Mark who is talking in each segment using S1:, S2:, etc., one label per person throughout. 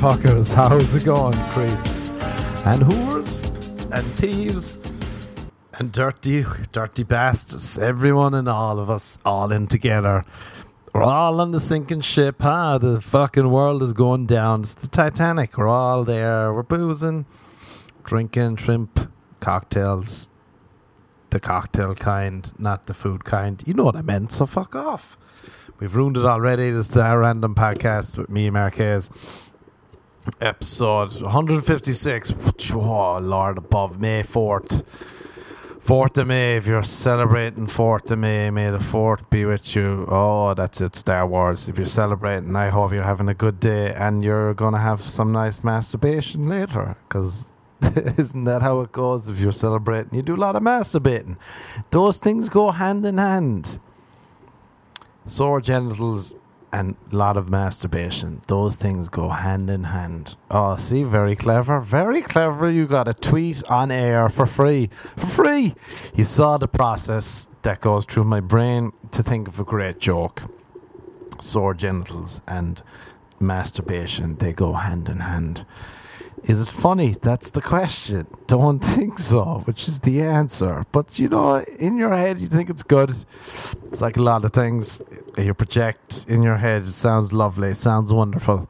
S1: motherfuckers. How's it going, creeps? And whores? And thieves? And dirty, dirty bastards. Everyone and all of us, all in together. We're all on the sinking ship, huh? The fucking world is going down. It's the Titanic. We're all there. We're boozing, drinking shrimp, cocktails. The cocktail kind, not the food kind. You know what I meant, so fuck off. We've ruined it already. This is our Random Podcast with me, Marquez episode 156. Oh, Lord above May 4th. 4th of May, if you're celebrating 4th of May, may the 4th be with you. Oh, that's it, Star Wars. If you're celebrating, I hope you're having a good day and you're going to have some nice masturbation later. Because isn't that how it goes? If you're celebrating, you do a lot of masturbating. Those things go hand in hand. Sore genitals and a lot of masturbation. Those things go hand in hand. Oh, see, very clever. Very clever. You got a tweet on air for free. For free. You saw the process that goes through my brain to think of a great joke. Sore genitals and masturbation, they go hand in hand. Is it funny? That's the question. Don't think so, which is the answer. But you know, in your head, you think it's good. It's like a lot of things you project in your head. It sounds lovely, it sounds wonderful.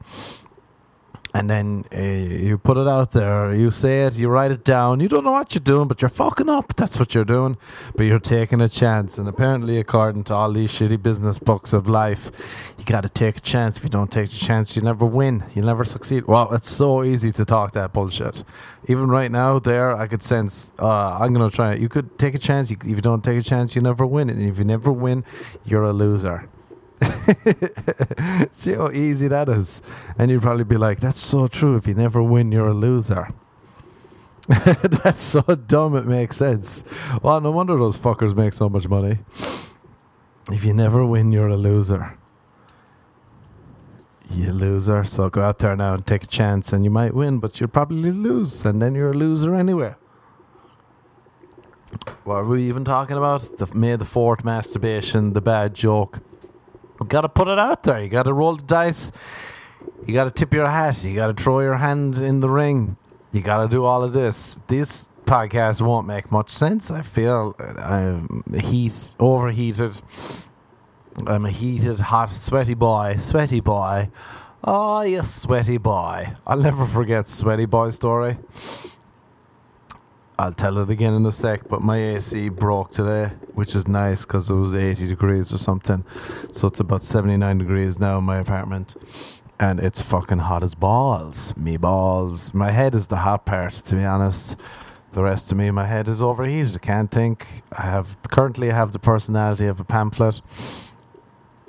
S1: And then uh, you put it out there, you say it, you write it down. You don't know what you're doing, but you're fucking up. That's what you're doing. But you're taking a chance. And apparently, according to all these shitty business books of life, you got to take a chance. If you don't take a chance, you never win. You never succeed. Well, it's so easy to talk that bullshit. Even right now, there, I could sense, uh, I'm to try it. You could take a chance. You, if you don't take a chance, you never win. And if you never win, you're a loser. See how easy that is. And you'd probably be like, that's so true. If you never win, you're a loser. that's so dumb, it makes sense. Well, no wonder those fuckers make so much money. If you never win, you're a loser. You loser. So go out there now and take a chance, and you might win, but you'll probably lose, and then you're a loser anyway. What are we even talking about? The May the 4th masturbation, the bad joke. You got to put it out there. You got to roll the dice. You got to tip your hat. You got to throw your hand in the ring. You got to do all of this. This podcast won't make much sense. I feel I'm heat overheated. I'm a heated, hot, sweaty boy. Sweaty boy. Oh, you sweaty boy. I'll never forget Sweaty Boy story. I'll tell it again in a sec, but my AC broke today, which is nice because it was 80 degrees or something. So it's about 79 degrees now in my apartment. And it's fucking hot as balls. Me balls. My head is the hot part, to be honest. The rest of me, my head is overheated. I can't think. I have currently I have the personality of a pamphlet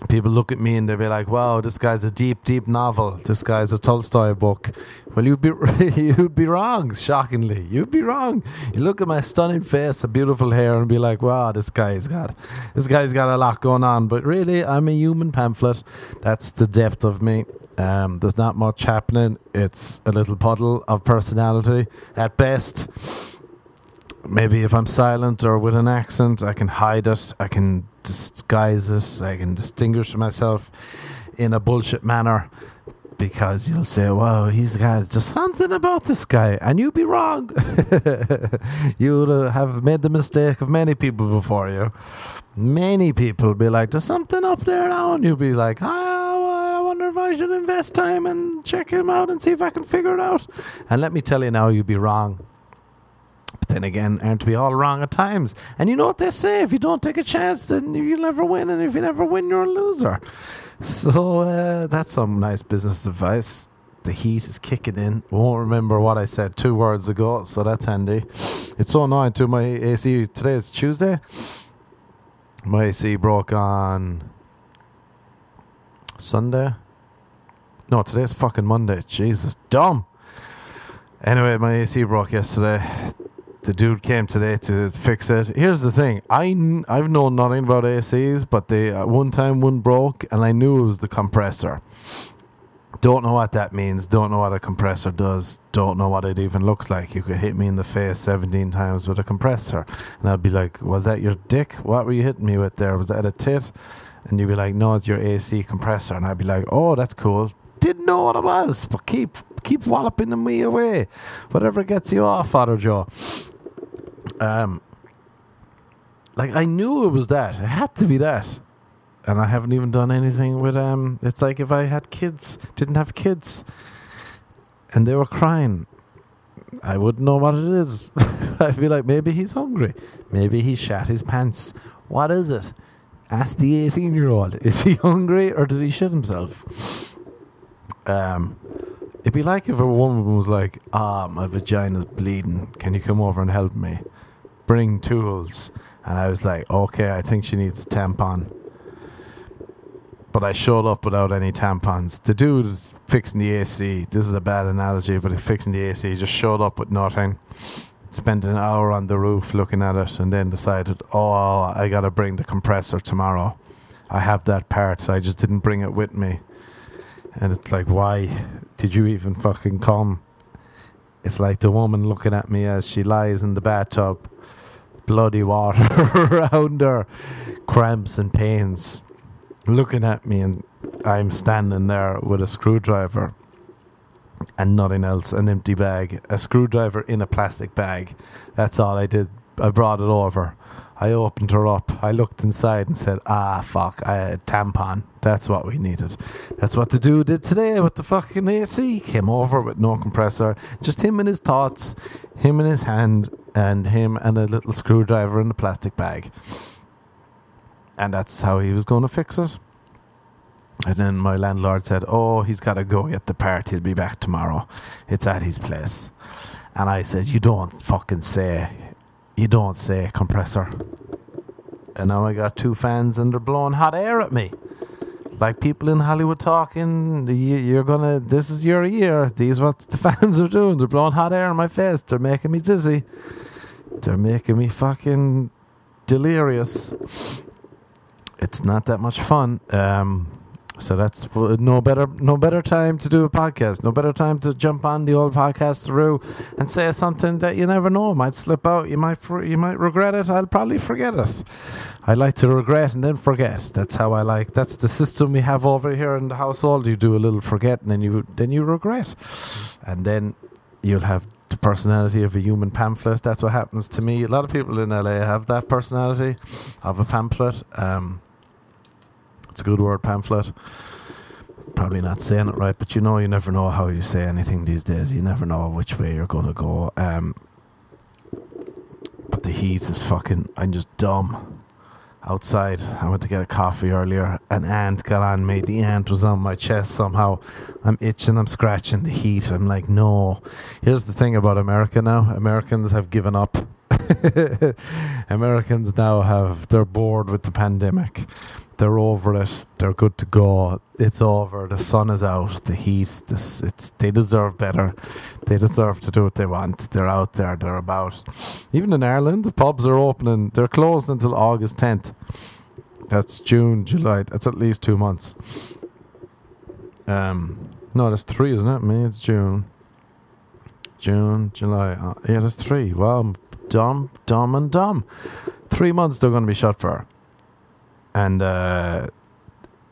S1: people look at me and they'll be like, "Wow, this guy's a deep, deep novel. This guy's a Tolstoy book." Well, you'd be you'd be wrong. Shockingly, you'd be wrong. You look at my stunning face, a beautiful hair, and be like, "Wow, this guy's got this guy's got a lot going on." But really, I'm a human pamphlet. That's the depth of me. Um, there's not much happening. It's a little puddle of personality at best. Maybe if I'm silent or with an accent, I can hide it. I can disguise it. I can distinguish myself in a bullshit manner because you'll say, "Wow, he's got just something about this guy," and you'd be wrong. you would have made the mistake of many people before you. Many people be like, "There's something up there now," and you'd be like, "Oh, I wonder if I should invest time and check him out and see if I can figure it out." And let me tell you now, you'd be wrong. But then again, aren't we all wrong at times? And you know what they say: if you don't take a chance, then you'll never win, and if you never win, you're a loser. So uh, that's some nice business advice. The heat is kicking in. Won't remember what I said two words ago, so that's handy. It's so annoying too. My AC today is Tuesday. My AC broke on Sunday. No, today's fucking Monday. Jesus, dumb. Anyway, my AC broke yesterday the dude came today to fix it. Here's the thing: I I've known nothing about ACs, but they uh, one time one broke, and I knew it was the compressor. Don't know what that means. Don't know what a compressor does. Don't know what it even looks like. You could hit me in the face 17 times with a compressor, and I'd be like, "Was that your dick? What were you hitting me with there? Was that a tit?" And you'd be like, "No, it's your AC compressor," and I'd be like, "Oh, that's cool." Didn't know what it was, but keep keep walloping me away. Whatever gets you off, Father Joe. Um, like I knew it was that. It had to be that. And I haven't even done anything with um. It's like if I had kids, didn't have kids, and they were crying, I wouldn't know what it is. I'd be like, maybe he's hungry. Maybe he shat his pants. What is it? Ask the 18 year old. Is he hungry or did he shit himself? Um, it'd be like if a woman was like, ah, my vagina's bleeding. Can you come over and help me? Bring tools. And I was like, okay, I think she needs a tampon. But I showed up without any tampons. The dude was fixing the AC. This is a bad analogy, but fixing the AC. He just showed up with nothing. Spent an hour on the roof looking at it, and then decided, oh, I gotta bring the compressor tomorrow. I have that part. So I just didn't bring it with me. And it's like, why did you even fucking come? It's like the woman looking at me as she lies in the bathtub, bloody water around her, cramps and pains, looking at me, and I'm standing there with a screwdriver and nothing else, an empty bag, a screwdriver in a plastic bag. That's all I did. I brought it over. I opened her up. I looked inside and said, "Ah, fuck, I had a tampon. That's what we needed. That's what the dude did today with the fucking AC. Came over with no compressor, just him and his thoughts, him in his hand, and him and a little screwdriver in a plastic bag. And that's how he was going to fix it. And then my landlord said, "Oh, he's got to go get the part. He'll be back tomorrow. It's at his place." And I said, "You don't fucking say. You don't say compressor." And now I got two fans and they're blowing hot air at me. Like people in Hollywood talking, "You- you're gonna, this is your year. These what the fans are doing. They're blowing hot air in my face. They're making me dizzy. They're making me fucking delirious. It's not that much fun. Um, so that's no better, no better time to do a podcast. No better time to jump on the old podcast through and say something that you never know might slip out. You might, you might regret it. I'll probably forget it. I like to regret and then forget. That's how I like. That's the system we have over here in the household. You do a little forget and then you then you regret, and then you'll have the personality of a human pamphlet. That's what happens to me. A lot of people in LA have that personality of a pamphlet. Um, it's a good word, pamphlet. Probably not saying it right, but you know, you never know how you say anything these days. You never know which way you're going to go. Um, but the heat is fucking. I'm just dumb. Outside, I went to get a coffee earlier. An ant got on me. The ant was on my chest somehow. I'm itching. I'm scratching. The heat. I'm like, no. Here's the thing about America now. Americans have given up. Americans now have. They're bored with the pandemic they're over it. They're good to go. It's over. The sun is out. The heat. This. It's. They deserve better. They deserve to do what they want. They're out there. They're about. Even in Ireland, the pubs are opening. They're closed until August tenth. That's June, July. That's at least two months. Um. No, that's three, isn't it? May. It's June. June, July. Uh, yeah, that's three. Well, dumb, dumb, and dumb. Three months they're going to be shut for and uh,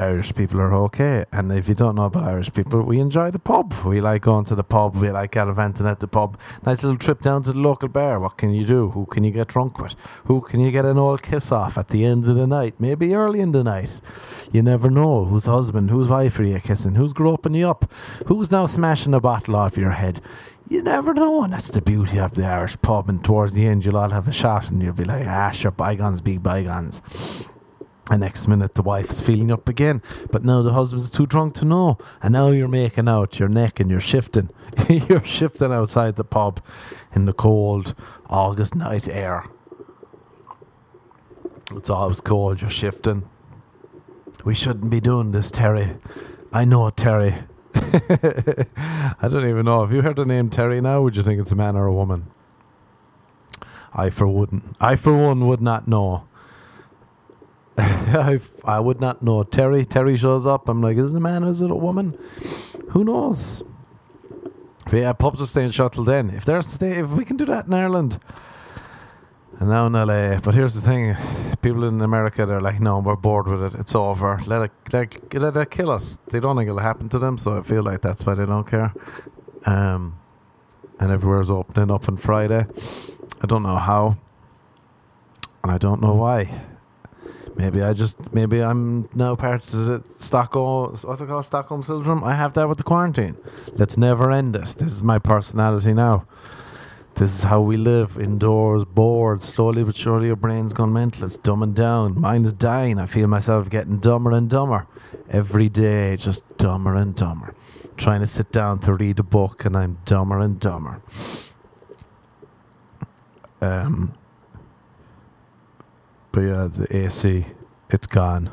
S1: Irish people are okay. And if you don't know about Irish people, we enjoy the pub. We like going to the pub. We like gallivanting at the pub. Nice little trip down to the local bar. What can you do? Who can you get drunk with? Who can you get an old kiss off at the end of the night? Maybe early in the night. You never know. Whose husband, whose wife are you kissing? Who's groping you up? Who's now smashing a bottle off your head? You never know, and that's the beauty of the Irish pub. And towards the end, you'll all have a shot, and you'll be like, "Ah, sure, bygones be bygones." And next minute, the wife is feeling up again, but now the husband's too drunk to know. And now you're making out your neck and you're shifting. you're shifting outside the pub in the cold August night air. It's always cold, you're shifting. We shouldn't be doing this, Terry. I know, Terry. I don't even know. Have you heard the name Terry now? Would you think it's a man or a woman? I for wouldn't. I for one would not know. I, I would not know. Terry, Terry shows up. I'm like, is it a man or is it a woman? Who knows? Yeah, pubs are staying shut till then. If they're stay, if we can do that in Ireland, and now in LA. But here's the thing: people in America, they're like, no, we're bored with it. It's over. Let it, let, let it kill us. They don't think it'll happen to them, so I feel like that's why they don't care. Um, and everywhere's opening up on Friday. I don't know how, and I don't know why. Maybe I just maybe I'm now part of the Stockholm. What's it called? Stockholm syndrome. I have that with the quarantine. Let's never end it. This is my personality now. This is how we live indoors, bored. Slowly but surely, your brain's gone mental. It's dumbing down. Mine is dying. I feel myself getting dumber and dumber every day, just dumber and dumber. Trying to sit down to read a book, and I'm dumber and dumber. Um, but yeah, the AC, it's gone.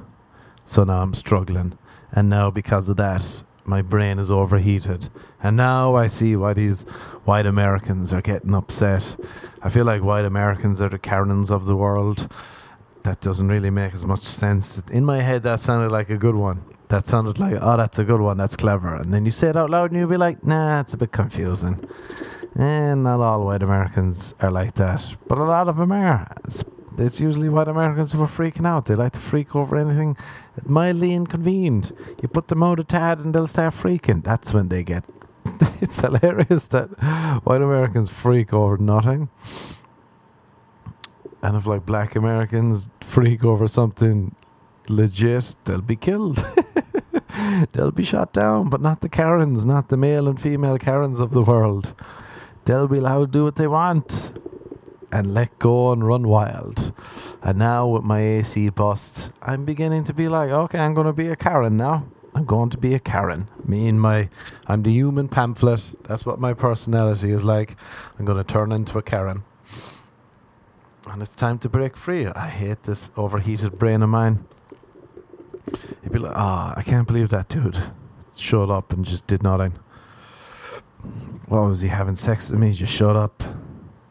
S1: So now I'm struggling. And now, because of that, my brain is overheated. And now I see why these white Americans are getting upset. I feel like white Americans are the Karens of the world. That doesn't really make as much sense. In my head, that sounded like a good one. That sounded like, oh, that's a good one. That's clever. And then you say it out loud and you'll be like, nah, it's a bit confusing. And not all white Americans are like that. But a lot of them are. It's it's usually white Americans who are freaking out. They like to freak over anything mildly inconvenient. You put them out a tad and they'll start freaking. That's when they get. it's hilarious that white Americans freak over nothing. And if like black Americans freak over something legit, they'll be killed. they'll be shot down, but not the Karens, not the male and female Karens of the world. They'll be allowed to do what they want and let go and run wild. And now with my AC bust, I'm beginning to be like, okay, I'm going to be a Karen now. I'm going to be a Karen. Me and my, I'm the human pamphlet. That's what my personality is like. I'm going to turn into a Karen. And it's time to break free. I hate this overheated brain of mine. You'd be like, ah, oh, I can't believe that dude showed up and just did nothing. What was he having sex with me? Just showed up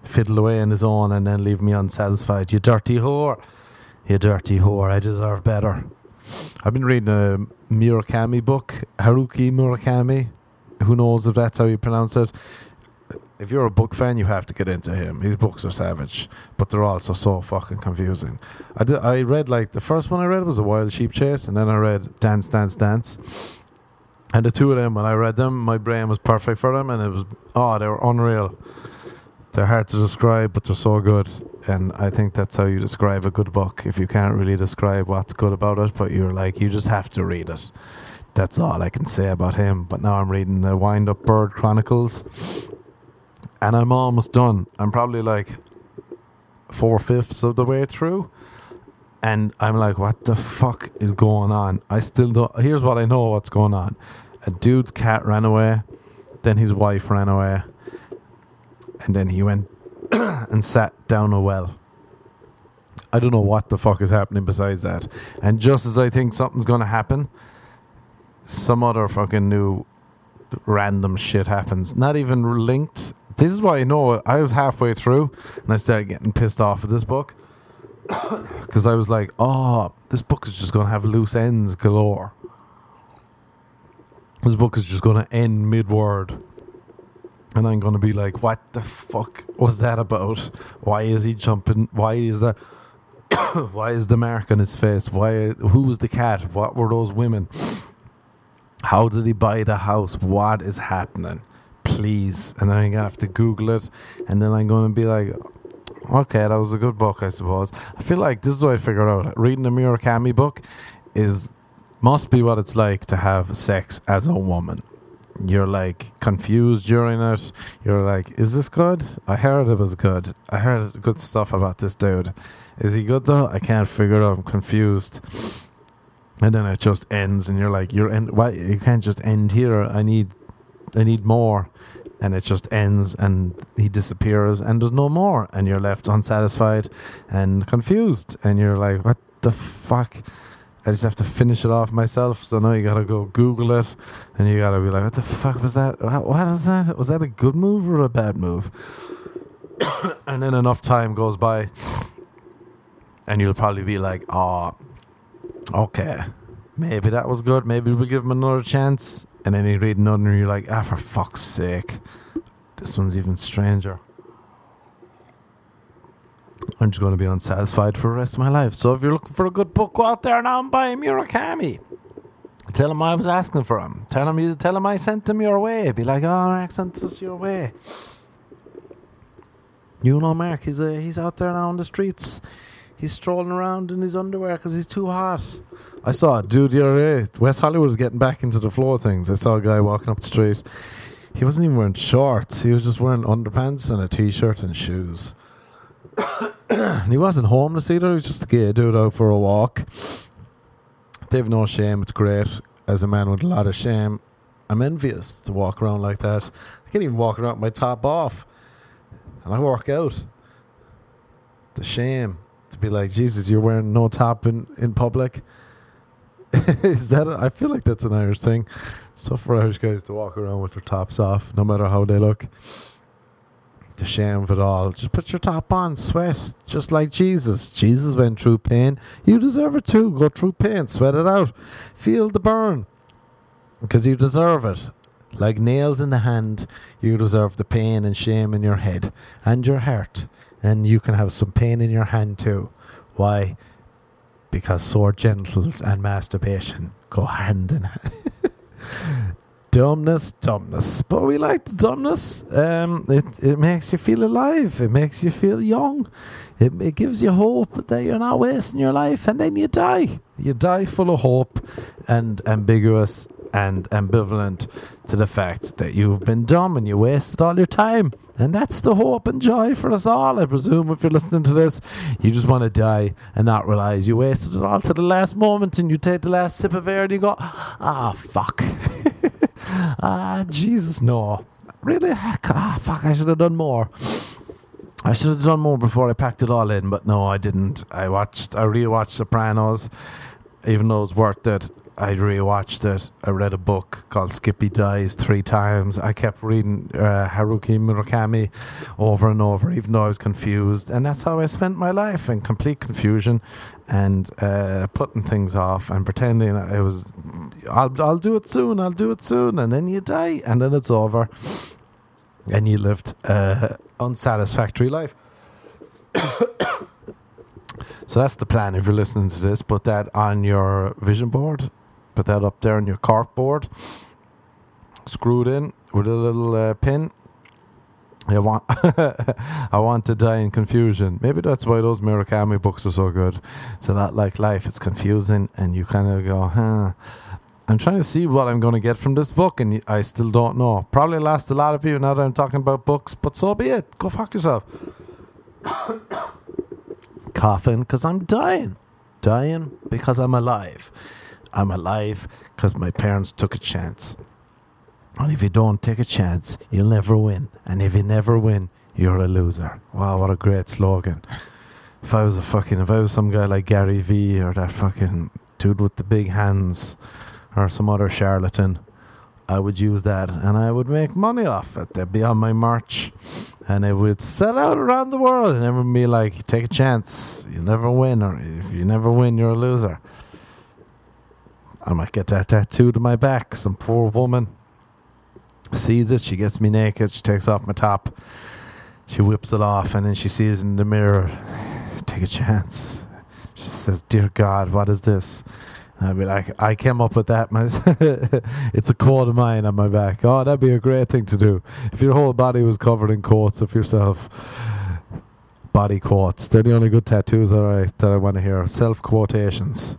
S1: fiddle away on his own and then leave me unsatisfied. You dirty whore. You dirty whore. I deserve better. I've been reading a Murakami book, Haruki Murakami. Who knows if that's how you pronounce it? If you're a book fan, you have to get into him. His books are savage, but they're also so fucking confusing. I, did, I read like the first one I read was A Wild Sheep Chase, and then I read Dance, Dance, Dance. And the two of them, when I read them, my brain was perfect for them, and it was oh, they were unreal. They're hard to describe, but they're so good. And I think that's how you describe a good book. If you can't really describe what's good about it, but you're like, you just have to read it. That's all I can say about him. But now I'm reading the Wind Up Bird Chronicles, and I'm almost done. I'm probably like four fifths of the way through. And I'm like, what the fuck is going on? I still don't. Here's what I know what's going on a dude's cat ran away, then his wife ran away and then he went and sat down a well. I don't know what the fuck is happening besides that. And just as I think something's going to happen, some other fucking new random shit happens. Not even linked. This is why I know I was halfway through and I started getting pissed off at this book. Because I was like, oh, this book is just going to have loose ends galore. This book is just going to end mid word and I'm going to be like, what the fuck was that about? Why is he jumping? Why is that? why is the mark on his face? Why? Who was the cat? What were those women? How did he buy the house? What is happening? Please. And then I'm to have to Google it. And then I'm to be like, okay, that was a good book, I suppose. I feel like this is what I figured out. Reading a Murakami book is must be what it's like to have sex as a woman you're like confused during it. You're like, is this good? I heard it was good. I heard good stuff about this dude. Is he good though? I can't figure it out. I'm confused. And then it just ends, and you're like, you're end. Why you can't just end here? I need, I need more. And it just ends, and he disappears, and there's no more, and you're left unsatisfied and confused, and you're like, what the fuck? I just have to finish it off myself. So now you gotta go Google it, and you gotta be like, "What the fuck was that? What is that? Was that a good move or a bad move?" and then enough time goes by, and you'll probably be like, "Oh, okay, maybe that was good. Maybe we'll give him another chance." And then you read another, and you're like, "Ah, for fuck's sake, this one's even stranger." I'm just going to be unsatisfied for the rest of my life. So if you're looking for a good book, go out there now and buy Murakami. Tell him I was asking for him. Tell him you tell him I sent him your way. Be like, oh Mark sent us your way. You know Mark, he's uh, he's out there now on the streets. He's strolling around in his underwear because he's too hot. I saw a dude other day. West Hollywood is getting back into the flow of things. I saw a guy walking up the street. He wasn't even wearing shorts. He was just wearing underpants and a t-shirt and shoes. he wasn't homeless either. He was just a gay dude out for a walk. They've no shame. It's great. As a man with a lot of shame, I'm envious to walk around like that. I can't even walk around with my top off. And I work out. The shame to be like, Jesus, you're wearing no top in, in public. Is that? A, I feel like that's an Irish thing. It's tough for Irish guys to walk around with their tops off, no matter how they look. The shame of it all. Just put your top on, sweat, just like Jesus. Jesus went through pain. You deserve it too. Go through pain, sweat it out, feel the burn, because you deserve it. Like nails in the hand, you deserve the pain and shame in your head and your heart and you can have some pain in your hand too. Why? Because sore genitals and masturbation go hand in hand. dumbness, dumbness. But we like the dumbness. Um, it it makes you feel alive. It makes you feel young. It it gives you hope that you're not wasting your life, and then you die. You die full of hope and ambiguous and ambivalent to the fact that you've been dumb and you wasted all your time. And that's the hope and joy for us all. I presume if you're listening to this, you just want to die and not realize you wasted it all to the last moment and you take the last sip of air and you go, ah, fuck. ah, Jesus, no. Really? Ah, fuck, I should have done more. I should have done more before I packed it all in, but no, I didn't. I watched, I rewatched Sopranos, even though it was worth it. I rewatched it. I read a book called Skippy Dies three times. I kept reading uh, Haruki Murakami over and over, even though I was confused. And that's how I spent my life in complete confusion and uh, putting things off and pretending it was, I'll, I'll do it soon, I'll do it soon. And then you die, and then it's over. And you lived an unsatisfactory life. So that's the plan. If you're listening to this, put that on your vision board put that up there on your cork board, screwed in with a little uh, pin. I want, I want to die in confusion. Maybe that's why those Murakami books are so good. So that like life, it's confusing, and you kind of go, huh. I'm trying to see what I'm going to get from this book, and I still don't know. Probably lost a lot of you now that I'm talking about books, but so be it. Go fuck yourself. Coughing because I'm dying. Dying because I'm alive. I'm alive because my parents took a chance. And if you don't take a chance, you'll never win. And if you never win, you're a loser. Wow, what a great slogan. If I was a fucking, if I was some guy like Gary Vee or that fucking dude with the big hands or some other charlatan, I would use that and I would make money off it. They'd be on my merch and it would sell out around the world and everyone would be like, take a chance, you never win, or if you never win, you're a loser. I might get that tattooed to my back. Some poor woman sees it. She gets me naked. She takes off my top. She whips it off, and then she sees in the mirror. Take a chance. She says, "Dear God, what is this?" And I'd be like, "I came up with that. it's a quote of mine on my back. Oh, that'd be a great thing to do if your whole body was covered in quotes of yourself." Body quotes. They're the only good tattoos that I that I want to hear. Self quotations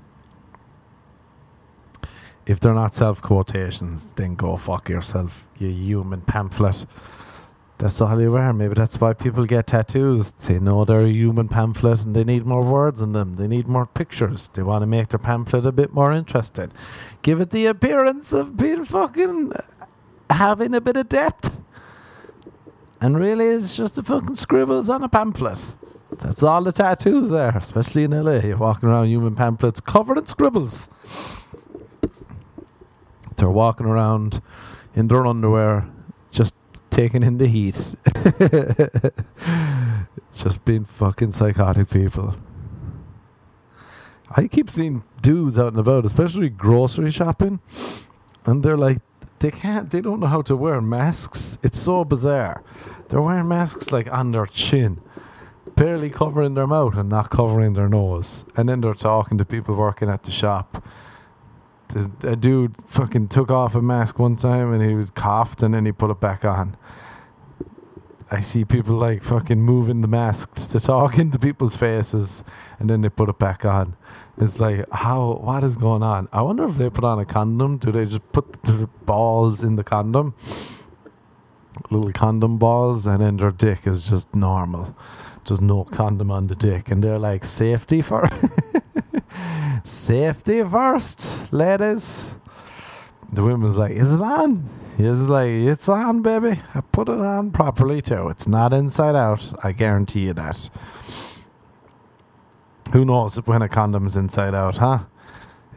S1: if they're not self quotations, then go fuck yourself, you human pamphlet. That's all you are. Maybe that's why people get tattoos. They know they're a human pamphlet and they need more words in them. They need more pictures. They want to make their pamphlet a bit more interesting. Give it the appearance of being fucking uh, having a bit of depth. And really, it's just the fucking scribbles on a pamphlet. That's all the tattoos there, especially in LA. You're walking around human pamphlets covered in scribbles. They're walking around in their underwear, just taking in the heat. just being fucking psychotic people. I keep seeing dudes out and about, especially grocery shopping, and they're like, they can't, they don't know how to wear masks. It's so bizarre. They're wearing masks like on their chin, barely covering their mouth and not covering their nose. And then they're talking to people working at the shop a dude fucking took off a mask one time and he was coughed and then he put it back on. I see people like fucking moving the masks to talk into people's faces and then they put it back on. It's like, how, what is going on? I wonder if they put on a condom. Do they just put the balls in the condom? Little condom balls and then their dick is just normal. Just no condom on the dick. And they're like, safety for safety first, ladies. The woman's like, is it on? He's like, it's on, baby. I put it on properly too. It's not inside out. I guarantee you that. Who knows when a condom's inside out, huh?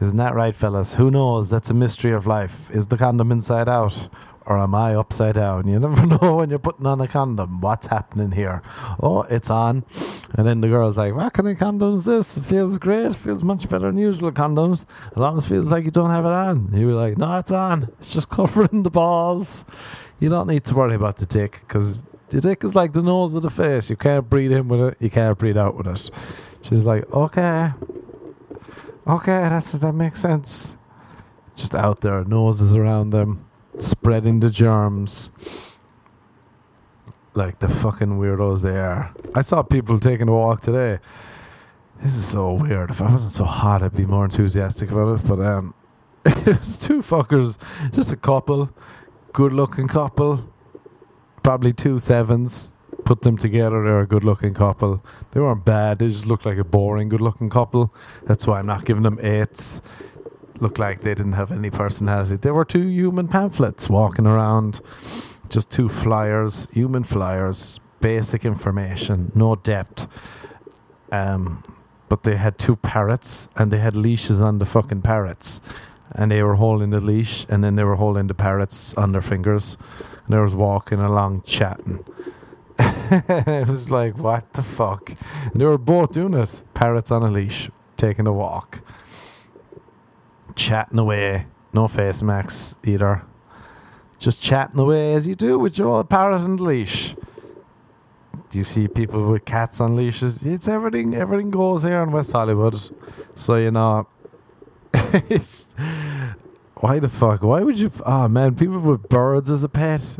S1: Isn't that right, fellas? Who knows? That's a mystery of life. Is the condom inside out? Or am I upside down? You never know when you're putting on a condom. What's happening here? Oh, it's on. And then the girl's like, What kind of condom is this? It feels great. feels much better than usual condoms. It feels like you don't have it on. You'd be like, No, it's on. It's just covering the balls. You don't need to worry about the dick because the dick is like the nose of the face. You can't breathe in with it, you can't breathe out with it. She's like, Okay. Okay, that's that makes sense. Just out there, noses around them, spreading the germs. Like the fucking weirdos they are. I saw people taking a walk today. This is so weird. If I wasn't so hot, I'd be more enthusiastic about it. But um, it was two fuckers, just a couple, good-looking couple, probably two sevens. Put them together, they're a good-looking couple. They weren't bad. They just looked like a boring, good-looking couple. That's why I'm not giving them eights. Looked like they didn't have any personality. They were two human pamphlets walking around, just two flyers, human flyers, basic information, no depth. Um, but they had two parrots and they had leashes on the fucking parrots, and they were holding the leash and then they were holding the parrots on their fingers, and they was walking along chatting. it was like, what the fuck? And they were both doing it. Parrots on a leash, taking a walk, chatting away. No face masks either. Just chatting away as you do with your old parrot and leash. Do you see people with cats on leashes? It's everything. Everything goes here in West Hollywood. So you know, it's why the fuck? Why would you? Oh man, people with birds as a pet.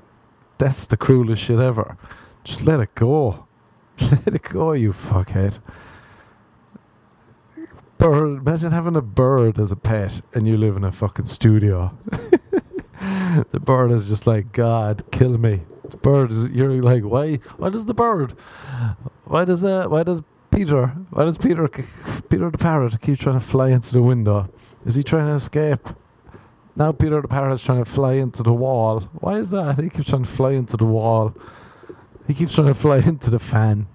S1: That's the cruelest shit ever. Just let it go. Let it go, you fuckhead. Bird. Imagine having a bird as a pet and you live in a fucking studio. the bird is just like, God, kill me. The bird is. You're like, why? Why does the bird? Why does uh? Why does Peter? Why does Peter? Peter the parrot keep trying to fly into the window? Is he trying to escape? Now Peter the parrot is trying to fly into the wall. Why is that? He keeps trying to fly into the wall. He keeps trying to fly into the fan.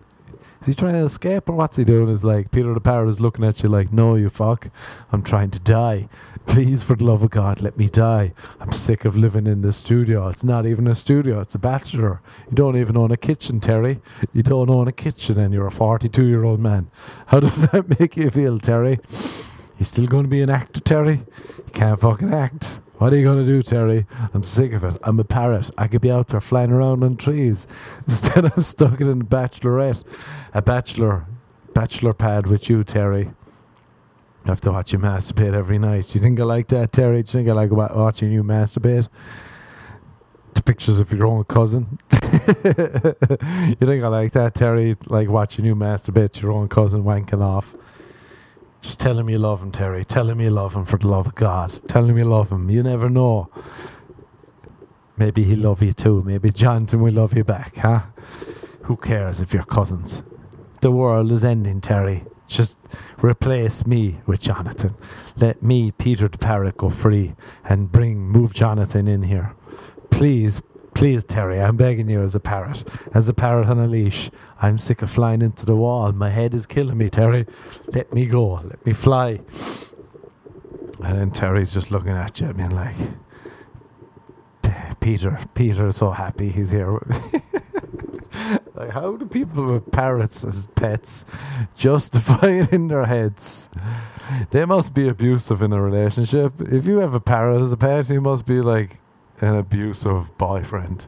S1: Is he trying to escape or what's he doing? Is like Peter the parrot is looking at you like, no, you fuck. I'm trying to die. Please, for the love of God, let me die. I'm sick of living in this studio. It's not even a studio, it's a bachelor. You don't even own a kitchen, Terry. You don't own a kitchen and you're a 42 year old man. How does that make you feel, Terry? You still going to be an actor, Terry? You can't fucking act. What are you going to do, Terry? I'm sick of it. I'm a parrot. I could be out there flying around on trees. Instead, I'm stuck in a bachelorette. A bachelor, bachelor pad with you, Terry. I have to watch you masturbate every night. You think I like that, Terry? Do you think I like watching you masturbate? The pictures of your own cousin. you think I like that, Terry? Like watching you masturbate your own cousin wanking off. Just tell him you love him, Terry. Tell him you love him for the love of God. Tell him you love him. You never know. Maybe he'll love you too. Maybe Jonathan will love you back, huh? Who cares if you're cousins? The world is ending, Terry. Just replace me with Jonathan. Let me, Peter the Parrot, go free and bring, move Jonathan in here. Please, please, Terry, I'm begging you as a parrot, as a parrot on a leash. I'm sick of flying into the wall. My head is killing me, Terry. Let me go. Let me fly. And then Terry's just looking at you, I mean, like, Peter, Peter is so happy he's here. like, how do people with parrots as pets justify it in their heads? They must be abusive in a relationship. If you have a parrot as a pet, you must be like an abusive boyfriend.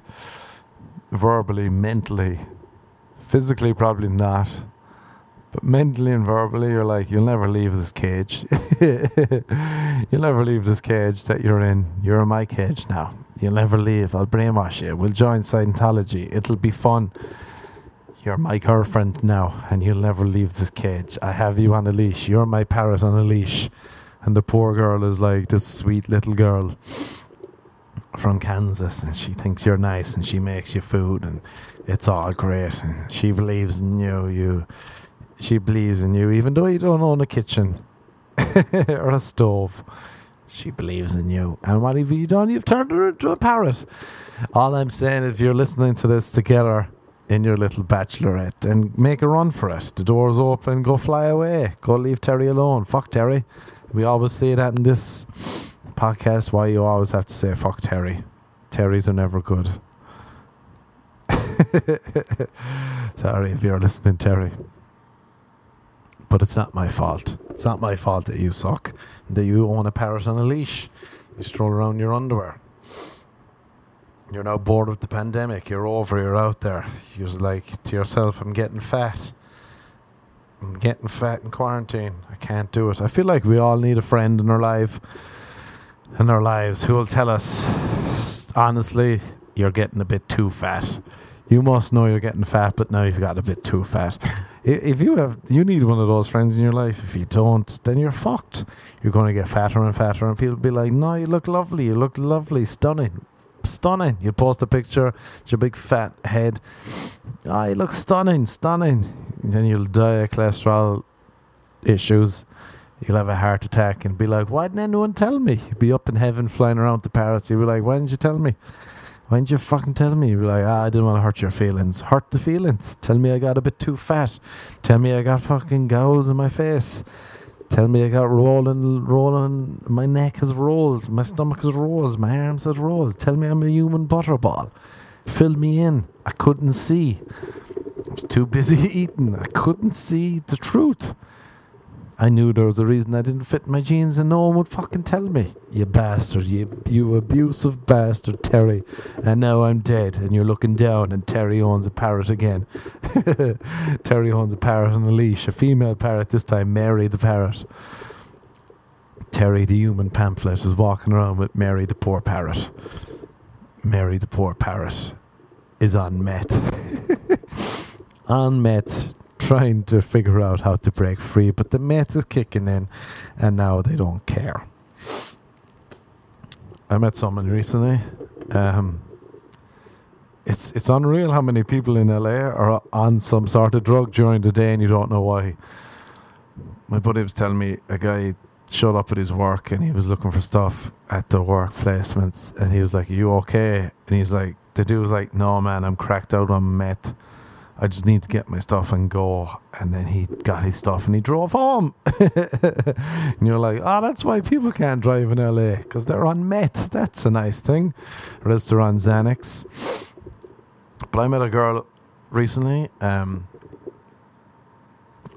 S1: Verbally, mentally, physically, probably not. But mentally and verbally, you're like, you'll never leave this cage. You'll never leave this cage that you're in. You're in my cage now. You'll never leave. I'll brainwash you. We'll join Scientology. It'll be fun. You're my girlfriend now, and you'll never leave this cage. I have you on a leash. You're my parrot on a leash. And the poor girl is like this sweet little girl from Kansas, and she thinks you're nice, and she makes you food, and it's all great. And she believes in you. You, she believes in you, even though you don't own a kitchen or a stove. She believes in you. And what have you done? You've turned her into a parrot. All I'm saying, if you're listening to this together in your little bachelorette and make a run for it, the door's open, go fly away. Go leave Terry alone. Fuck Terry. We always say that in this podcast. Why you always have to say fuck Terry. Terry's are never good. Sorry if you're listening, Terry. But it's not my fault. It's not my fault that you suck. That you own a parrot on a leash. You stroll around your underwear. You're now bored with the pandemic. You're over. You're out there. You're like to yourself, I'm getting fat. I'm getting fat in quarantine. I can't do it. I feel like we all need a friend in our life, in our lives, who will tell us, honestly, you're getting a bit too fat. You must know you're getting fat, but now you've got a bit too fat. If you have, you need one of those friends in your life. If you don't, then you're fucked. You're going to get fatter and fatter, and people be like, "No, you look lovely. You look lovely, stunning, stunning." You post a picture, it's your big fat head. I oh, look stunning, stunning. And then you'll die of cholesterol issues. You'll have a heart attack and be like, "Why didn't anyone tell me?" You'll be up in heaven flying around the parrots. You'll be like, "Why didn't you tell me?" Why didn't you fucking tell me? You're like, ah, I didn't want to hurt your feelings. Hurt the feelings. Tell me I got a bit too fat. Tell me I got fucking gowls in my face. Tell me I got rolling, rolling. My neck has rolls. My stomach has rolls. My arms has rolls. Tell me I'm a human butterball. Fill me in. I couldn't see. I was too busy eating. I couldn't see the truth. I knew there was a reason I didn't fit my jeans and no one would fucking tell me. You bastard, you, you abusive bastard, Terry. And now I'm dead and you're looking down and Terry owns a parrot again. Terry owns a parrot on a leash, a female parrot this time, Mary the parrot. Terry the human pamphlet is walking around with Mary the poor parrot. Mary the poor parrot is on meth. on meth trying to figure out how to break free, but the meth is kicking in, and now they don't care. I met someone recently. Um, it's it's unreal how many people in LA are on some sort of drug during the day and you don't know why. My buddy was telling me a guy showed up at his work and he was looking for stuff at the work placements and he was like, you okay? And he's like the dude was like, No man, I'm cracked out on meth. I just need to get my stuff and go. And then he got his stuff and he drove home. and you're like, oh, that's why people can't drive in LA because they're on meth. That's a nice thing. Or else they're on Xanax. But I met a girl recently, um,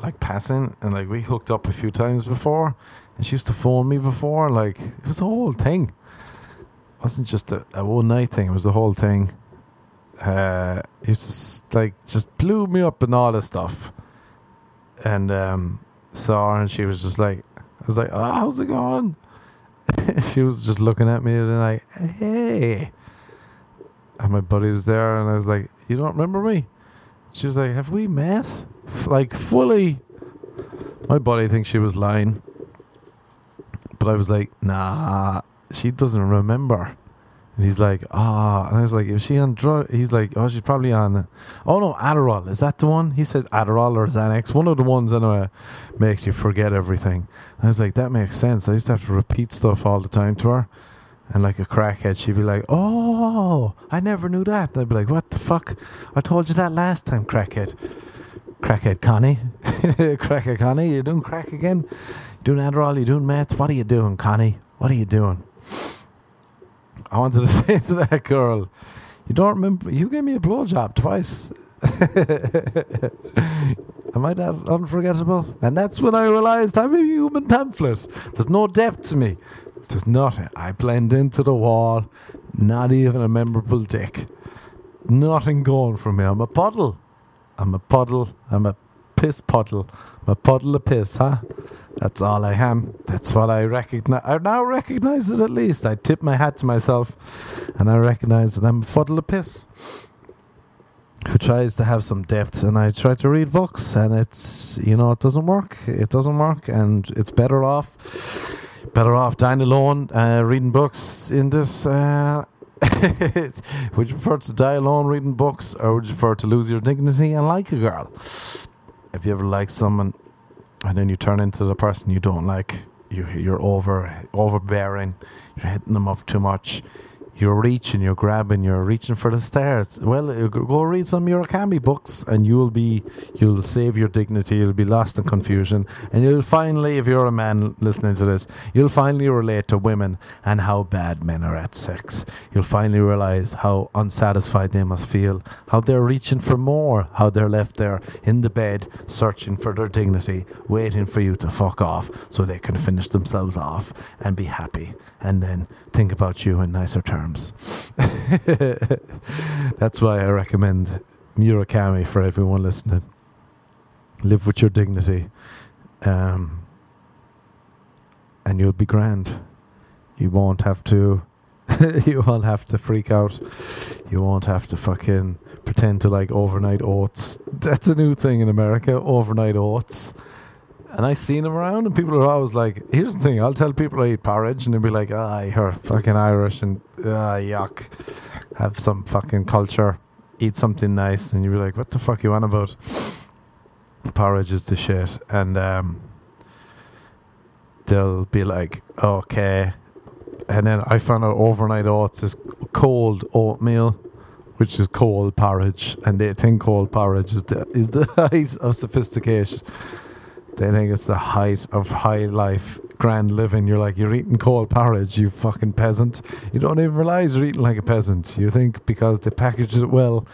S1: like passing, and like we hooked up a few times before. And she used to phone me before. Like, it was a whole thing. It wasn't just a, a one night thing, it was a whole thing uh, he's just like just blew me up and all this stuff. And um, saw her and she was just like, I was like, oh, how's it going? she was just looking at me and like, hey. And my buddy was there and I was like, you don't remember me? She was like, have we met? Like fully. My buddy thinks she was lying. But I was like, nah, she doesn't remember. And he's like, ah, and I was like, is she on drug? He's like, oh, she's probably on. Oh no, Adderall. Is that the one? He said Adderall or Xanax. One of the ones anyway makes you forget everything. And I was like, that makes sense. I used to have to repeat stuff all the time to her. And like a crackhead, she'd be like, oh, I never knew that. And I'd be like, what the fuck? I told you that last time, crackhead. Crackhead Connie. crackhead Connie, you doing crack again? You doing Adderall? You doing meth? What are you doing, Connie? What are you doing? I wanted to say to that girl, you don't remember, you gave me a blowjob twice. Am I that unforgettable? And that's when I realized I'm a human pamphlet. There's no depth to me. There's nothing. I blend into the wall. Not even a memorable dick. Nothing going for me. I'm a puddle. I'm a puddle. I'm a piss puddle. I'm a puddle of piss, huh? That's all I am. That's what I recognize. I now recognize it at least. I tip my hat to myself, and I recognize that I'm a fuddle of piss who tries to have some depth and I try to read books and it's you know it doesn't work it doesn't work and it's better off better off dying alone uh, reading books in this uh, would you prefer to die alone reading books or would you prefer to lose your dignity and like a girl if you ever like someone and then you turn into the person you don't like. You, you're over overbearing. You're hitting them up too much you're reaching, you're grabbing, you're reaching for the stars. Well, uh, go read some Murakami books, and you'll be, you'll save your dignity. You'll be lost in confusion, and you'll finally, if you're a man listening to this, you'll finally relate to women and how bad men are at sex. You'll finally realize how unsatisfied they must feel, how they're reaching for more, how they're left there in the bed searching for their dignity, waiting for you to fuck off so they can finish themselves off and be happy, and then think about you in nicer terms. That's why I recommend Murakami for everyone listening. Live with your dignity, um, and you'll be grand. You won't have to. you won't have to freak out. You won't have to fucking pretend to like overnight oats. That's a new thing in America. Overnight oats and I seen them around, and people are always like, "Here's the thing: I'll tell people I eat porridge, and they'll be like, ah, you're fucking Irish, and ah, yuck. Have some fucking culture, eat something nice, and you'll be like, what the fuck you on about? Porridge is the shit, and um, they'll be like, okay, and then I found out overnight oats is cold oatmeal. Which is cold porridge, and they think cold porridge is the is the height of sophistication they think it's the height of high life, grand living. You're like, you're eating cold porridge, you fucking peasant. You don't even realize you're eating like a peasant. You think because they packaged it well,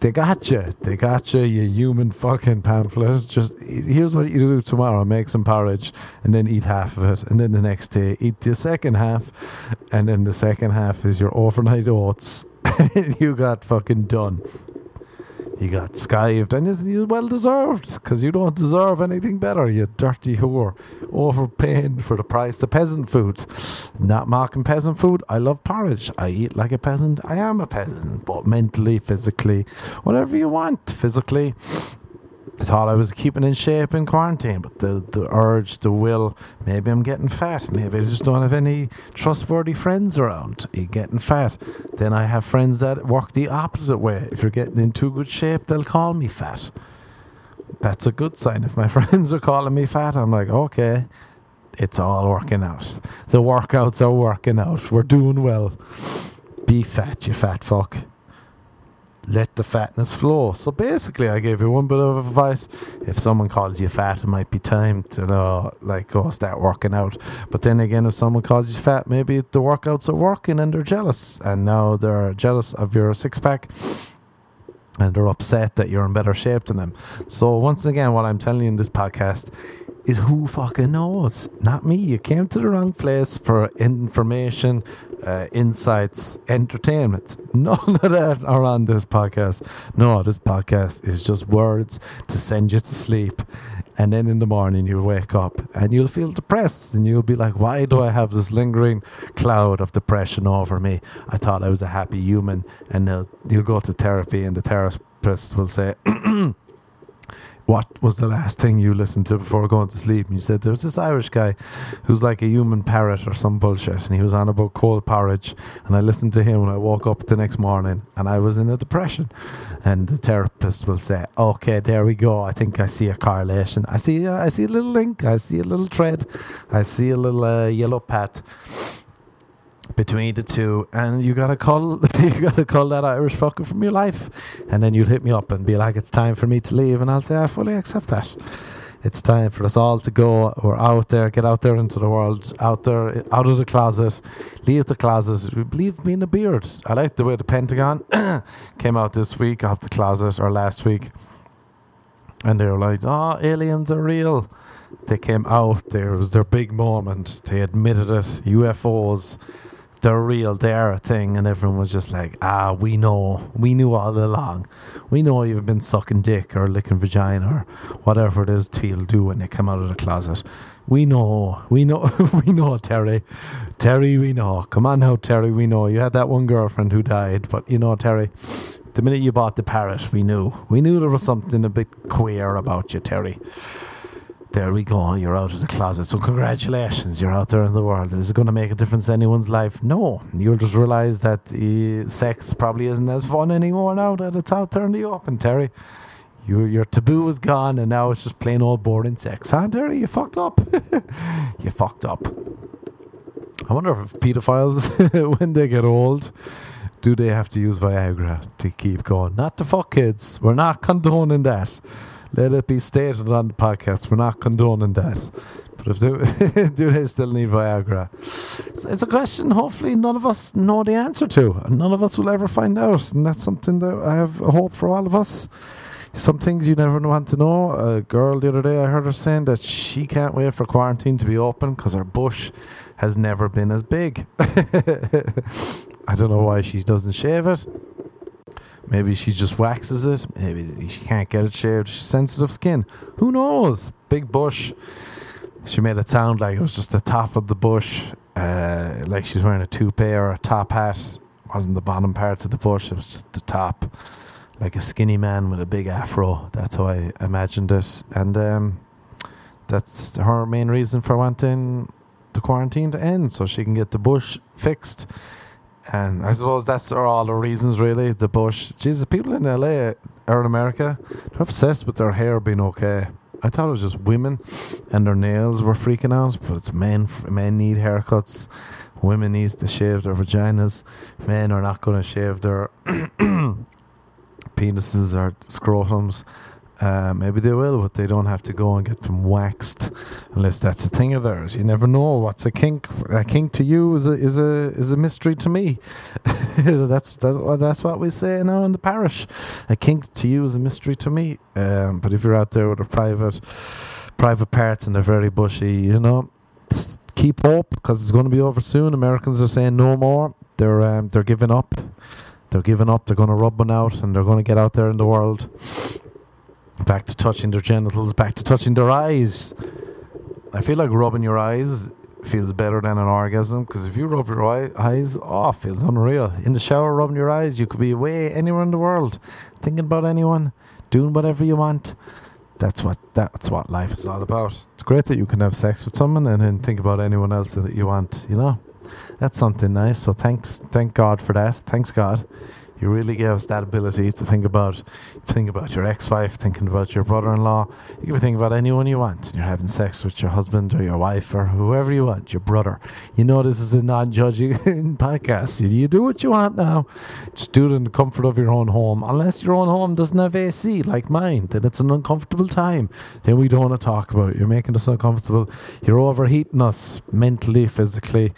S1: they got you. They got you, you human fucking pamphlet. Just here's what you do tomorrow: make some porridge, and then eat half of it, and then the next day eat the second half, and then the second half is your overnight oats. and you got fucking done. You got skived, and it's well deserved because you don't deserve anything better, you dirty whore. Overpaying for the price of peasant food. Not mocking peasant food. I love porridge. I eat like a peasant. I am a peasant, but mentally, physically, whatever you want, physically. I thought I was keeping in shape in quarantine, but the, the urge, the will, maybe I'm getting fat. Maybe I just don't have any trustworthy friends around. You're getting fat. Then I have friends that walk the opposite way. If you're getting in too good shape, they'll call me fat. That's a good sign. If my friends are calling me fat, I'm like, okay, it's all working out. The workouts are working out. We're doing well. Be fat, you fat fuck let the fatness flow. So basically, I gave you one bit of advice. If someone calls you fat, it might be time to know, like, go start working out. But then again, if someone calls you fat, maybe the workouts are working and they're jealous. And now they're jealous of your six pack and they're upset that you're in better shape than them. So, once again, what I'm telling you in this podcast is who fucking knows? Not me. You came to the wrong place for information, uh, insights, entertainment. None of that are on this podcast. No, this podcast is just words to send you to sleep. And then in the morning, you'll wake up and you'll feel depressed and you'll be like, why do I have this lingering cloud of depression over me? I thought I was a happy human. And you'll go to therapy, and the therapist will say, what was the last thing you listened to before going to sleep? And you said there was this Irish guy who's like a human parrot or some bullshit, and he was on about cold porridge. And I listened to him when I woke up the next morning, and I was in a depression. And the therapist will say, "Okay, there we go. I think I see a correlation. I see, uh, I see a little link. I see a little thread. I see a little uh, yellow path." Between the two, and you gotta call you gotta call that Irish fucker from your life, and then you'll hit me up and be like, "It's time for me to leave," and I'll say, "I fully accept that." It's time for us all to go. We're out there, get out there into the world, out there, out of the closet, leave the closet, leave me in the beard. I like the way the Pentagon came out this week off the closet or last week, and they were like, "Oh, aliens are real." They came out. There was their big moment. They admitted it. UFOs they're real, a thing, and everyone was just like, ah, we know, we knew all along. We know you've been sucking dick or licking vagina or whatever it is people do when they come out of the closet. We know, we know, we know, Terry. Terry, we know. Come on now, Terry, we know. You had that one girlfriend who died, but you know, Terry, the minute you bought the parrot, we knew. We knew there was something a bit queer about you, Terry there we go. You're out of the closet. So congratulations, you're out there in the world. Is it going to make a difference in anyone's life? No. You'll just realize that sex probably isn't as fun anymore now that it's out there in the open, Terry. Your your taboo is gone, and now it's just plain old boring sex, huh, Terry? You fucked up. you fucked up. I wonder if pedophiles, when they get old, do they have to use Viagra to keep going? Not to fuck kids. We're not condoning that. Let it be stated on the podcast. We're not condoning that. But if they, do they still need Viagra? It's a question hopefully none of us know the answer to. And none of us will ever find out. And that's something that I have a hope for all of us. Some things you never want to know. A girl the other day, I heard her saying that she can't wait for quarantine to be open because her bush has never been as big. I don't know why she doesn't shave it. Maybe she just waxes it. Maybe she can't get it shaved. She's sensitive skin. Who knows? Big bush. She made it sound like it was just the top of the bush, uh, like she's wearing a toupee or a top hat. It wasn't the bottom part of the bush, it was just the top. Like a skinny man with a big afro. That's how I imagined it. And um, that's her main reason for wanting the quarantine to end so she can get the bush fixed and I suppose that's all the reasons, really. The bush. Jesus, people in LA or in America, they're obsessed with their hair being okay. I thought it was just women and their nails were freaking out, but it's men. Men need haircuts. Women need to shave their vaginas. Men are not going to shave their penises or scrotums. Uh, maybe they will, but they don't have to go and get them waxed unless that's a thing of theirs. You never know what's a kink. A kink to you is a is a is a mystery to me. that's that's that's what we say now in the parish. A kink to you is a mystery to me. Um, but if you're out there with a private private parts and they're very bushy, you know, keep hope because it's going to be over soon. Americans are saying no more. They're um, they're giving up. They're giving up. They're going to rub one out, and they're going to get out there in the world back to touching their genitals, back to touching their eyes. I feel like rubbing your eyes feels better than an orgasm because if you rub your eye, eyes oh, feels unreal. In the shower, rubbing your eyes, you could be away anywhere in the world, thinking about anyone, doing whatever you want. That's what that's what life is all about. It's great that you can have sex with someone and then think about anyone else that you want. You know, that's something nice. So thanks, thank God for that. Thanks God you really give us that ability to think about think about your ex-wife, thinking about your brother-in-law. You can think about anyone you want. You're having sex with your husband or your wife or whoever you want, your brother. You know this is a non-judging podcast. You do what you want now. Just do it in the comfort of your own home. Unless your own home doesn't have AC like mine, then it's an uncomfortable time. Then we don't want to talk about it. You're making us uncomfortable. You're overheating us mentally, physically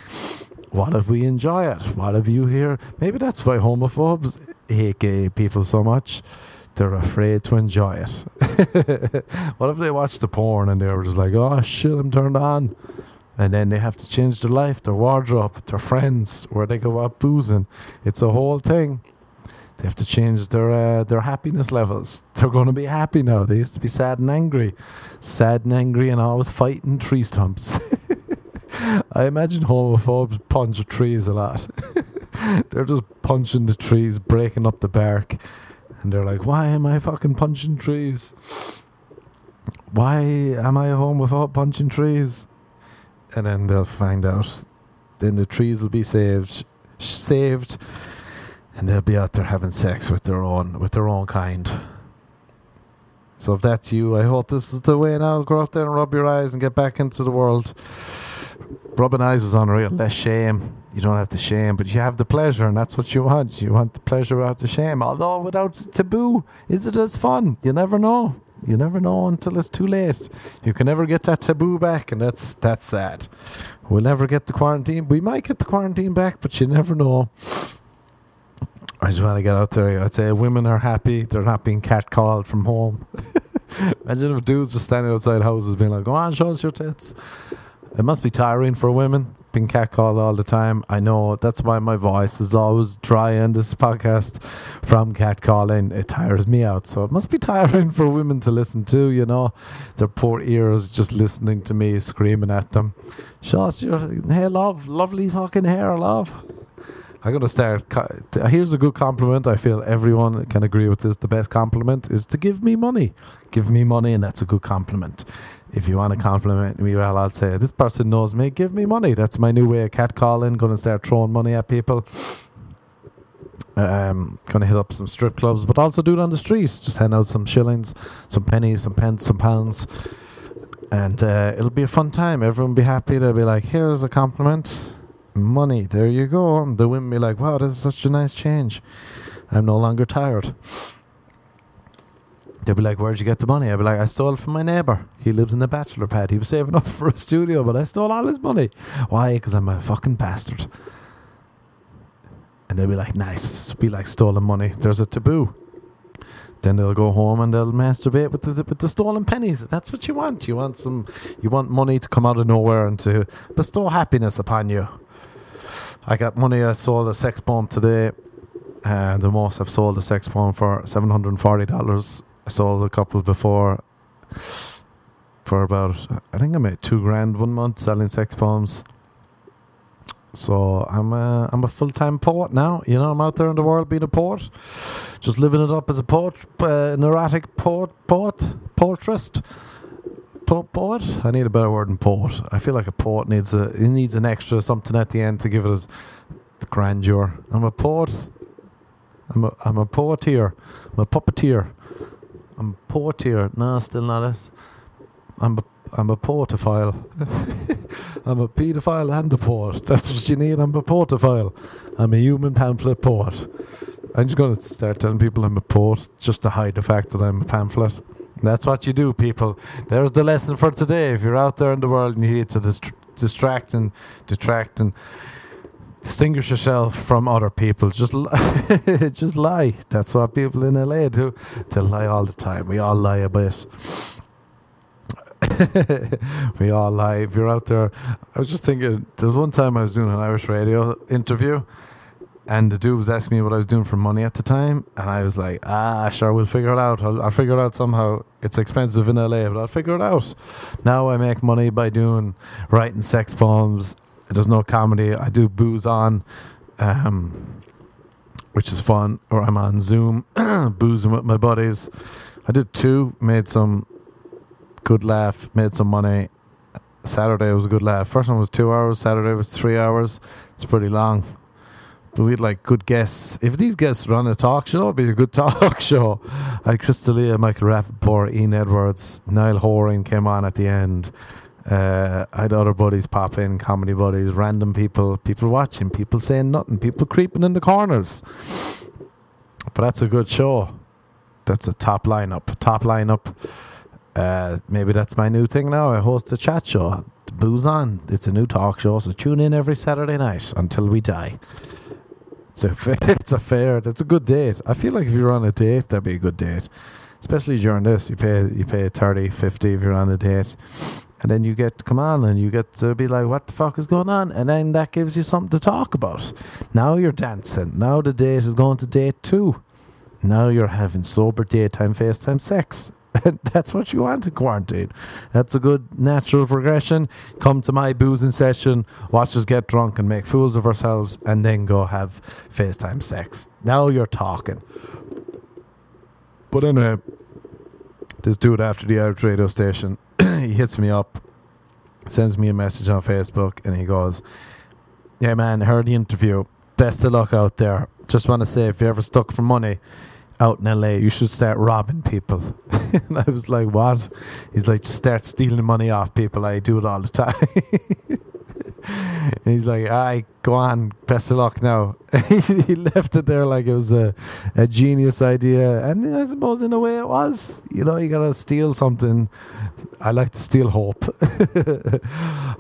S1: what if we enjoy it? What if you hear? Maybe that's why homophobes hate gay people so much. They're afraid to enjoy it. what if they watch the porn and they were just like, oh shit, I'm turned on? And then they have to change their life, their wardrobe, their friends, where they go out boozing. It's a whole thing. They have to change their uh, their happiness levels. They're going to be happy now. They used to be sad and angry, sad and angry, and always fighting tree stumps. I imagine homophobes punch trees a lot. they're just punching the trees, breaking up the bark, and they're like, "Why am I fucking punching trees? Why am I a homophobe punching trees?" And then they'll find out. Then the trees will be saved, saved, and they'll be out there having sex with their own with their own kind. So if that's you, I hope this is the way now. Go out there and rub your eyes and get back into the world rubbing eyes is unreal. Less shame. You don't have to shame, but you have the pleasure, and that's what you want. You want the pleasure without the shame. Although without taboo, is it as fun? You never know. You never know until it's too late. You can never get that taboo back, and that's that's sad. We'll never get the quarantine. We might get the quarantine back, but you never know. I just want to get out there. I'd say women are happy. They're not being catcalled from home. Imagine if dudes just standing outside houses being like, go on, show us your tits. It must be tiring for women. being catcalled all the time. I know that's why my voice is always dry in this podcast from catcalling. It tires me out. So it must be tiring for women to listen to, you know. Their poor ears just listening to me screaming at them. Shots your hey love, lovely fucking hair, love. I'm gonna start. Here's a good compliment. I feel everyone can agree with this. The best compliment is to give me money. Give me money, and that's a good compliment. If you want to compliment me, well, I'll say this person knows me. Give me money. That's my new way of catcalling. Gonna start throwing money at people. Um, gonna hit up some strip clubs, but also do it on the streets. Just hand out some shillings, some pennies, some pence, some pounds, and uh, it'll be a fun time. Everyone will be happy. They'll be like, "Here's a compliment." money. There you go. The women be like, wow, this is such a nice change. I'm no longer tired. They'll be like, where'd you get the money? I'll be like, I stole it from my neighbour. He lives in a bachelor pad. He was saving up for a studio, but I stole all his money. Why? Because I'm a fucking bastard. And they'll be like, nice. Be like stolen money. There's a taboo. Then they'll go home and they'll masturbate with the with the stolen pennies. That's what you want. You want some. You want money to come out of nowhere and to bestow happiness upon you. I got money. I sold a sex bomb today. Uh, the most I've sold a sex bomb for seven hundred and forty dollars. Sold a couple before for about I think I made two grand one month selling sex bombs. So I'm a I'm a full time poet now. You know I'm out there in the world being a poet, just living it up as a poet, uh, an erotic poet, poet, poetrist poet. I need a better word than poet. I feel like a poet needs a he needs an extra something at the end to give it the grandeur. I'm a poet. I'm a I'm a poeteer. I'm a puppeteer. I'm a poeteer. No, still not us. I'm a I'm a portophile. I'm a paedophile and a port. That's what you need. I'm a portophile. I'm a human pamphlet poet. I'm just going to start telling people I'm a port just to hide the fact that I'm a pamphlet. That's what you do, people. There's the lesson for today. If you're out there in the world and you need to dist- distract and detract and distinguish yourself from other people, just li- just lie. That's what people in LA do. They lie all the time. We all lie a bit. we all lie. If you're out there, I was just thinking. There was one time I was doing an Irish radio interview, and the dude was asking me what I was doing for money at the time, and I was like, "Ah, sure, we'll figure it out. I'll, I'll figure it out somehow. It's expensive in LA, but I'll figure it out." Now I make money by doing writing sex poems. There's no comedy. I do booze on, um, which is fun. Or I'm on Zoom, boozing with my buddies. I did two, made some good laugh, made some money. Saturday was a good laugh. First one was two hours. Saturday was three hours. It's pretty long. But we had like good guests. If these guests run a talk show, it'd be a good talk show. I had Chris D'Elia, Michael Rapaport, Ian Edwards, Niall Horan came on at the end. Uh, I had other buddies pop in, comedy buddies, random people, people watching, people saying nothing, people creeping in the corners. But that's a good show. That's a top lineup. Top lineup. Uh, maybe that's my new thing now. I host a chat show. Booze on. It's a new talk show, so tune in every Saturday night until we die. It's a fair, it's a fair. It's a good date. I feel like if you're on a date, that'd be a good date. Especially during this, you pay you pay 30, 50 if you're on a date, and then you get to come on and you get to be like, "What the fuck is going on?" And then that gives you something to talk about. Now you're dancing. Now the date is going to date two. Now you're having sober daytime FaceTime sex. that's what you want in quarantine. That's a good natural progression. Come to my boozing session, watch us get drunk and make fools of ourselves, and then go have FaceTime sex. Now you're talking. But anyway, this dude after the Irish radio station, he hits me up, sends me a message on Facebook, and he goes, Yeah, man, heard the interview. Best of luck out there. Just want to say, if you're ever stuck for money, out in LA, you should start robbing people. and I was like, what? He's like, just start stealing money off people. I do it all the time. and he's like, "I go on, best of luck now." he left it there like it was a, a genius idea, and I suppose in a way it was. You know, you gotta steal something. I like to steal hope.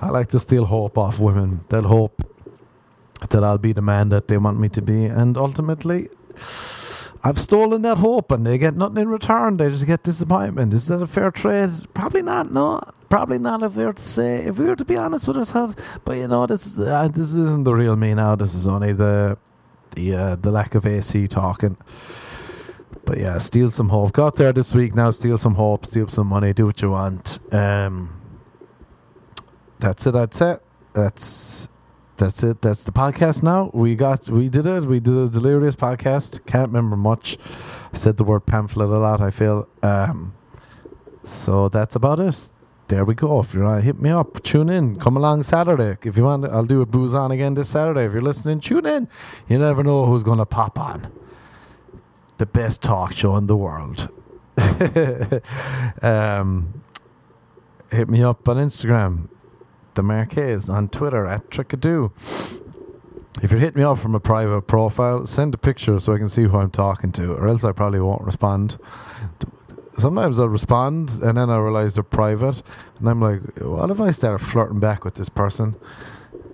S1: I like to steal hope off women. They'll hope that I'll be the man that they want me to be, and ultimately, I've stolen that hope and they get nothing in return. They just get disappointment. Is that a fair trade? Probably not. No, probably not. If we were to say, if we were to be honest with ourselves, but you know, this uh, this isn't the real me now. This is only the the uh, the lack of AC talking. But yeah, steal some hope. Got there this week now. Steal some hope. Steal some money. Do what you want. Um, that's it. That's it. That's that's it. That's the podcast now. We got we did it. We did a delirious podcast. Can't remember much. I said the word pamphlet a lot, I feel. Um so that's about it. There we go. If you want to hit me up, tune in. Come along Saturday. If you want, I'll do a booze on again this Saturday. If you're listening, tune in. You never know who's going to pop on. The best talk show in the world. um, hit me up on Instagram the Marquez on Twitter at Trickadoo. If you're hitting me up from a private profile, send a picture so I can see who I'm talking to, or else I probably won't respond. Sometimes I'll respond and then I realize they're private, and I'm like, what if I start flirting back with this person?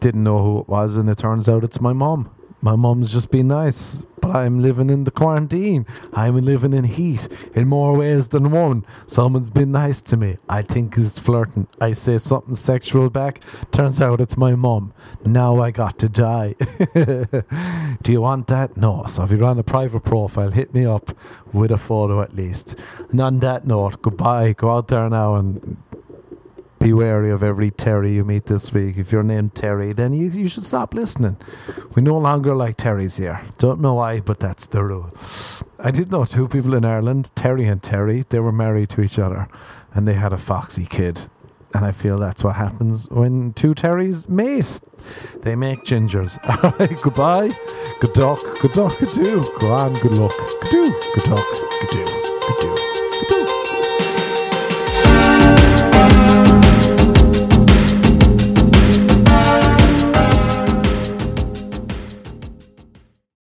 S1: Didn't know who it was, and it turns out it's my mom. My mom's just been nice, but I'm living in the quarantine. I'm living in heat in more ways than one. Someone's been nice to me. I think it's flirting. I say something sexual back. Turns out it's my mom. Now I got to die. Do you want that? No. So if you're on a private profile, hit me up with a photo at least. And on that note, goodbye. Go out there now and be wary of every Terry you meet this week. If you're named Terry, then you, you should stop listening. We no longer like Terrys here. Don't know why, but that's the rule. I did know two people in Ireland, Terry and Terry, they were married to each other and they had a foxy kid. And I feel that's what happens when two Terrys mate. They make gingers. All right, goodbye. Good luck. Good luck. Good do. Go on. Good luck. Good do. Good luck. Good do. Good do.